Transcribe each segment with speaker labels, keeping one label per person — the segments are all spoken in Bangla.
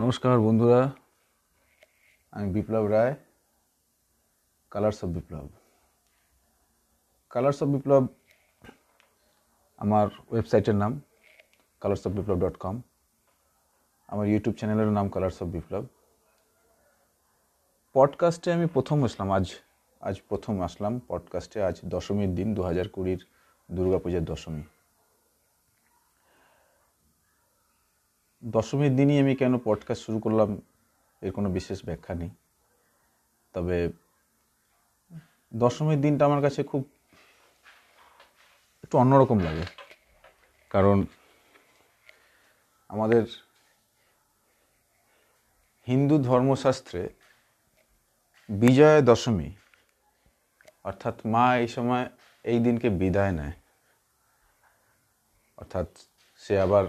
Speaker 1: নমস্কার, বন্ধুরা। আমি Biplab Roy colours of Biplab colours of Biplab আমার ওয়েবসাইটের নাম colours of Biplab dot com আমার ইউটিউব চ্যানেলের নাম কালার্স অফ বিপ্লব পডকাস্টে আমি প্রথম আসলাম, আজ আজ প্রথম আসলাম। পডকাস্টে আজ দশমীর দিন দু হাজার কুড়ির দুর্গাপূজার দশমী। দশমীর দিনই আমি কেন পডকাস্ট শুরু করলাম এর কোনো বিশেষ ব্যাখ্যা নেই। তবে দশমীর দিনটা আমার কাছে খুব একটু অন্যরকম লাগে। কারণ আমাদের হিন্দু ধর্মশাস্ত্রে বিজয়া দশমী, অর্থাৎ মা এই সময় এই দিনকে বিদায় নেয়। অর্থাৎ সে আবার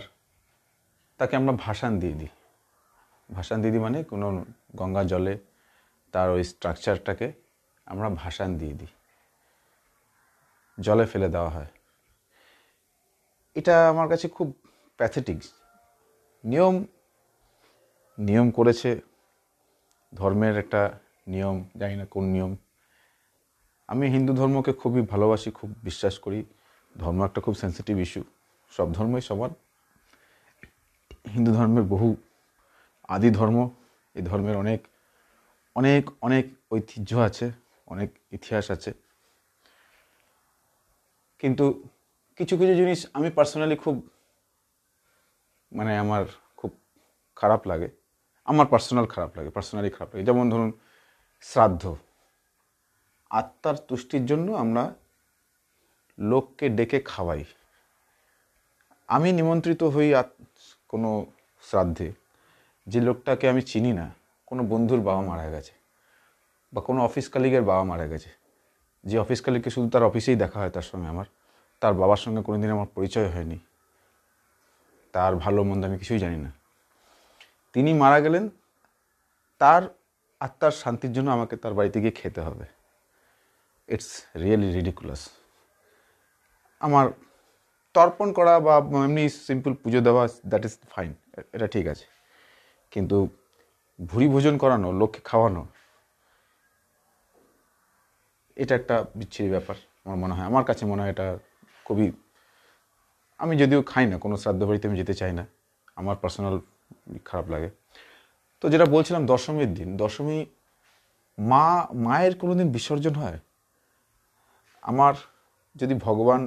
Speaker 1: তাকে আমরা ভাসান দিয়ে দিই। ভাসান দিয়ে দিই মানে কোনো গঙ্গা জলে তার ওই স্ট্রাকচারটাকে আমরা ভাসান দিয়ে দিই। জলে ফেলে দেওয়া হয়। এটা আমার কাছে খুব প্যাথেটিক নিয়ম নিয়ম করেছে ধর্মের একটা নিয়ম, জানি না কোন নিয়ম। আমি হিন্দু ধর্মকে খুবই ভালোবাসি, খুব বিশ্বাস করি। ধর্ম একটা খুব সেন্সিটিভ ইস্যু সব ধর্মই সমান। হিন্দু ধর্মের বহু আদি ধর্ম, এই ধর্মের অনেক অনেক অনেক ঐতিহ্য আছে, অনেক ইতিহাস আছে। কিন্তু কিছু কিছু জিনিস আমি পার্সোনালি খুব মানে আমার খুব খারাপ লাগে। আমার পার্সোনাল খারাপ লাগে পার্সোনালি খারাপ লাগে। যেমন ধরুন, শ্রাদ্ধ। আত্মার তুষ্টির জন্য আমরা লোককে ডেকে খাওয়াই। আমি নিমন্ত্রিত হই কোনো শ্রাদ্ধে যে লোকটাকে আমি চিনি না, কোনো বন্ধুর বাবা মারা গেছে বা কোনো অফিস কালিগের বাবা মারা গেছে। যে অফিস কালিগকে শুধু তার অফিসেই দেখা হয় তার সঙ্গে আমার, তার বাবার সঙ্গে কোনো দিন আমার পরিচয় হয়নি। তার ভালো মন্দ আমি কিছুই জানি না। তিনি মারা গেলেন, তার আত্মার শান্তির জন্য আমাকে তার বাড়িতে গিয়ে খেতে হবে। ইটস রিয়েলি রিডিকুলাস আমার তর্পণ করা বা এমনি সিম্পল পুজো দেওয়া দ্যাট ইজ ফাইন এটা ঠিক আছে। কিন্তু ভুরি ভোজন করানো, লোককে খাওয়ানো, এটা একটা বিচ্ছিরি ব্যাপার আমার মনে হয়। আমার কাছে মনে হয় এটা খুবই, আমি যদিও খাই না, কোনো শ্রাদ্ধ বাড়িতে আমি যেতে চাই না, আমার পার্সোনাল খারাপ লাগে। তো যেটা বলছিলাম, দশমীর দিন, দশমী মা, মায়ের কোনো দিন বিসর্জন হয়? আমার যদি ভগবান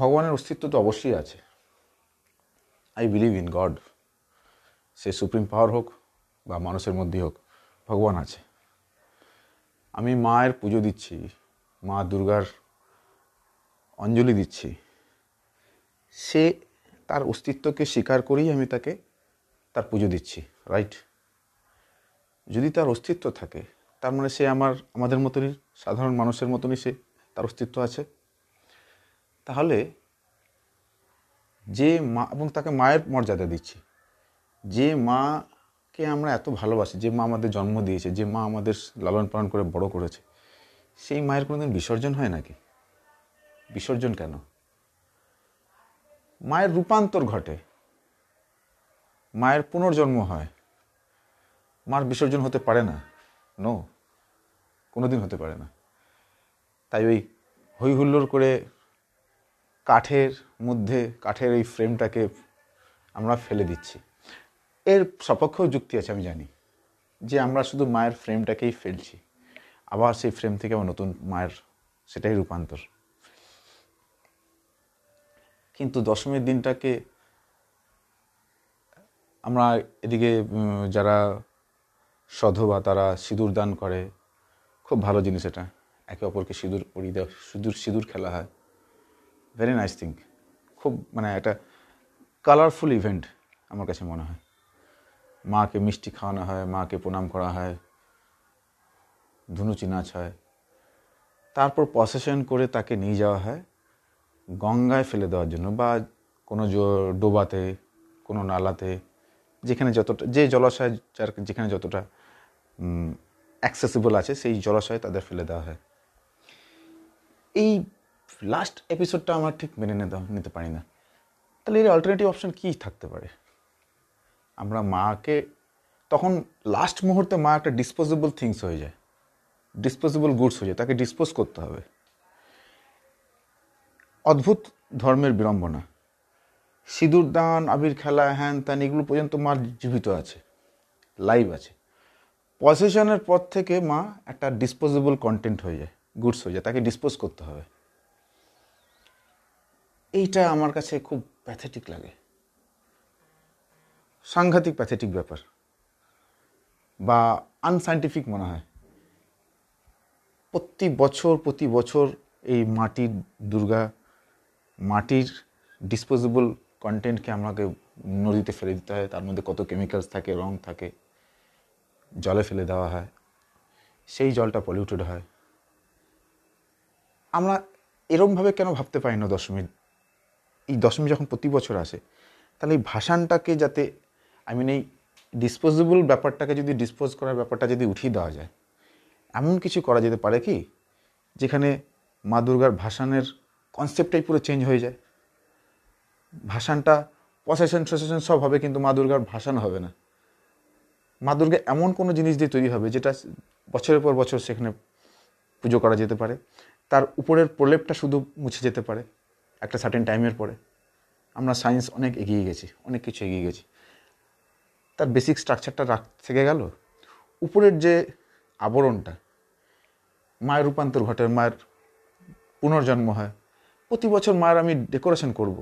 Speaker 1: ভগবানের অস্তিত্ব তো অবশ্যই আছে। আই বিলিভ ইন গড সে সুপ্রিম পাওয়ার হোক বা মানুষের মধ্যেই হোক, ভগবান আছে। আমি মায়ের পুজো দিচ্ছি, মা দুর্গার অঞ্জলি দিচ্ছি। সে তার অস্তিত্বকে স্বীকার করেই আমি তাকে তার পুজো দিচ্ছি রাইট যদি তার অস্তিত্ব থাকে, তার মানে সে আমার, আমাদের মতনই, সাধারণ মানুষের মতনই সে তার অস্তিত্ব আছে। তাহলে যে মা, এবং তাকে মায়ের মর্যাদা দিচ্ছি। যে মাকে আমরা এত ভালোবাসি, যে মা আমাদের জন্ম দিয়েছে, যে মা আমাদের লালন পালন করে বড় করেছে, সেই মায়ের কোনোদিন বিসর্জন হয় নাকি? বিসর্জন কেন? মায়ের রূপান্তর ঘটে। মায়ের পুনর্জন্ম হয়। মার বিসর্জন হতে পারে না। নো কোনোদিন হতে পারে না। তাই ওই হই হুল্লোড় করে কাঠের মধ্যে, কাঠের এই ফ্রেমটাকে আমরা ফেলে দিচ্ছি। এর সপক্ষেও যুক্তি আছে, আমি জানি, যে আমরা শুধু মায়ের ফ্রেমটাকেই ফেলছি, আবার সেই ফ্রেম থেকে আমার নতুন মায়ের সেটাই রূপান্তর। কিন্তু দশমীর দিনটাকে আমরা এদিকে যারা সধবা, তারা সিঁদুর দান করে, খুব ভালো জিনিস এটা। একে অপরকে সিঁদুর পরিয়ে দেওয়া, সিঁদুর সিঁদুর খেলা হয়। ভেরি নাইস থিং খুব মানে একটা কালারফুল ইভেন্ট আমার কাছে মনে হয়। মাকে মিষ্টি খাওয়ানো হয়, মাকে প্রণাম করা হয়, ধুনুচি নাচ হয়। তারপর প্রসেশন করে তাকে নিয়ে যাওয়া হয় গঙ্গায় ফেলে দেওয়ার জন্য বা কোনো ডোবাতে, কোনো নালাতে, যেখানে যতটা, যে জলাশয় যার, যেখানে যতটা অ্যাক্সেসিবল আছে, সেই জলাশয়ে তাদের ফেলে দেওয়া হয়। এই লাস্ট এপিসোডটা আমার ঠিক মেনে নিতে নিতে পারি না। তাহলে এর অল্টারনেটিভ অপশান কী থাকতে পারে? আমরা মাকে, তখন লাস্ট মুহূর্তে মা একটা ডিসপোজেবল থিংস হয়ে যায়। ডিসপোজেবল গুডস হয়ে যায়, তাকে ডিসপোজ করতে হবে। অদ্ভুত ধর্মের বিড়ম্বনা। সিঁদুর দান, আবির খেলা, হ্যান ত্যান, এগুলো পর্যন্ত মার জীবিত আছে লাইভ আছে। পজিশনের পর থেকে মা একটা ডিসপোজেবল কন্টেন্ট হয়ে যায় গুডস হয়ে যায়, তাকে ডিসপোজ করতে হবে। এইটা আমার কাছে খুব প্যাথেটিক লাগে। সাংঘাতিক প্যাথেটিক ব্যাপার। বা আনসাইন্টিফিক মনে হয়। প্রতি বছর প্রতি বছর এই মাটির দুর্গা, মাটির ডিসপোজেবল কন্টেন্টকে আমাকে নদীতে ফেলে দিতে হয়। তার মধ্যে কত কেমিক্যালস থাকে, রং থাকে, জলে ফেলে দেওয়া হয়। সেই জলটা পলিউটেড হয়। আমরা এরমভাবে কেন ভাবতে পারি না দশমী এই দশমী যখন প্রতি বছর আসে, তাহলে এই ভাসানটাকে যাতে আই মিন এই ডিসপোজেবল ব্যাপারটাকে যদি ডিসপোজ করার ব্যাপারটা যদি উঠিয়ে দেওয়া যায়, এমন কিছু করা যেতে পারে কি? যেখানে মা দুর্গার ভাসানের কনসেপ্টটাই পুরো চেঞ্জ হয়ে যায়। ভাসানটা প্রসেশন ট্রেসেশন সব হবে, কিন্তু মা দুর্গার ভাসান হবে না। মা দুর্গা এমন কোনো জিনিস দিয়ে তৈরি হবে, যেটা বছরের পর বছর সেখানে পুজো করা যেতে পারে। তার উপরের প্রলেপটা শুধু মুছে যেতে পারে। একটা সার্টেন টাইমের পরে আমরা সায়েন্স অনেক এগিয়ে গেছি, অনেক কিছু এগিয়ে গেছি। তার বেসিক স্ট্রাকচারটা রাখ, থেকে গেল। উপরের যে আবরণটা, মায়ের রূপান্তর ঘটে, মায়ের পুনর্জন্ম হয়, প্রতি বছর মায়ের আমি ডেকোরেশন করব।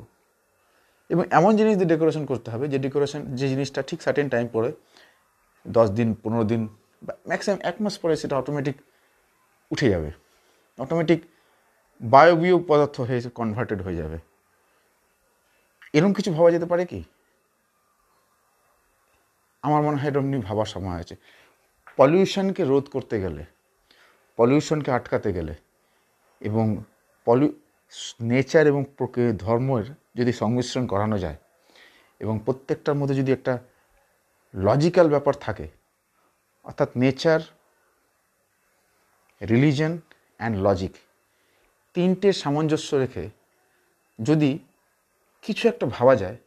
Speaker 1: এবং এমন জিনিস দিয়ে ডেকোরেশন করতে হবে যে ডেকোরেশন যে জিনিসটা ঠিক সার্টেন টাইম পরে, দশ দিন, পনেরো দিন, বা ম্যাক্সিমাম এক মাস পরে সেটা অটোমেটিক উঠে যাবে। অটোমেটিক বায়বীয় পদার্থ হয়ে কনভার্টেড হয়ে যাবে। এরকম কিছু ভাবা যেতে পারে কি? আমার মনে হয় এরকম নিয়ে ভাবার সময় আছে। পলিউশনকে রোধ করতে গেলে, পলিউশনকে আটকাতে গেলে এবং পলিউ নেচার এবং প্রকৃ- ধর্মের যদি সংমিশ্রণ করানো যায় এবং প্রত্যেকটার মধ্যে যদি একটা লজিক্যাল ব্যাপার থাকে, অর্থাৎ নেচার রিলিজন অ্যান্ড লজিক তিনটে সামঞ্জস্য রেখে যদি কিছু একটা ভাবা যায়,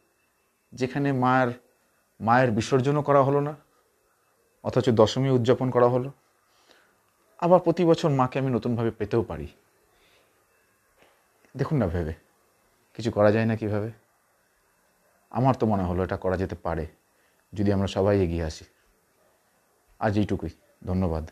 Speaker 1: যেখানে মায়ের মায়ের বিসর্জনও করা হলো না, অথচ দশমী উদযাপন করা হলো, আবার প্রতি বছর মাকে আমি নতুনভাবে পেতেও পারি। দেখুন না ভেবে, কিছু করা যায় না কীভাবে? আমার তো মনে হলো এটা করা যেতে পারে, যদি আমরা সবাই এগিয়ে আসি। আজ এইটুকুই, ধন্যবাদ।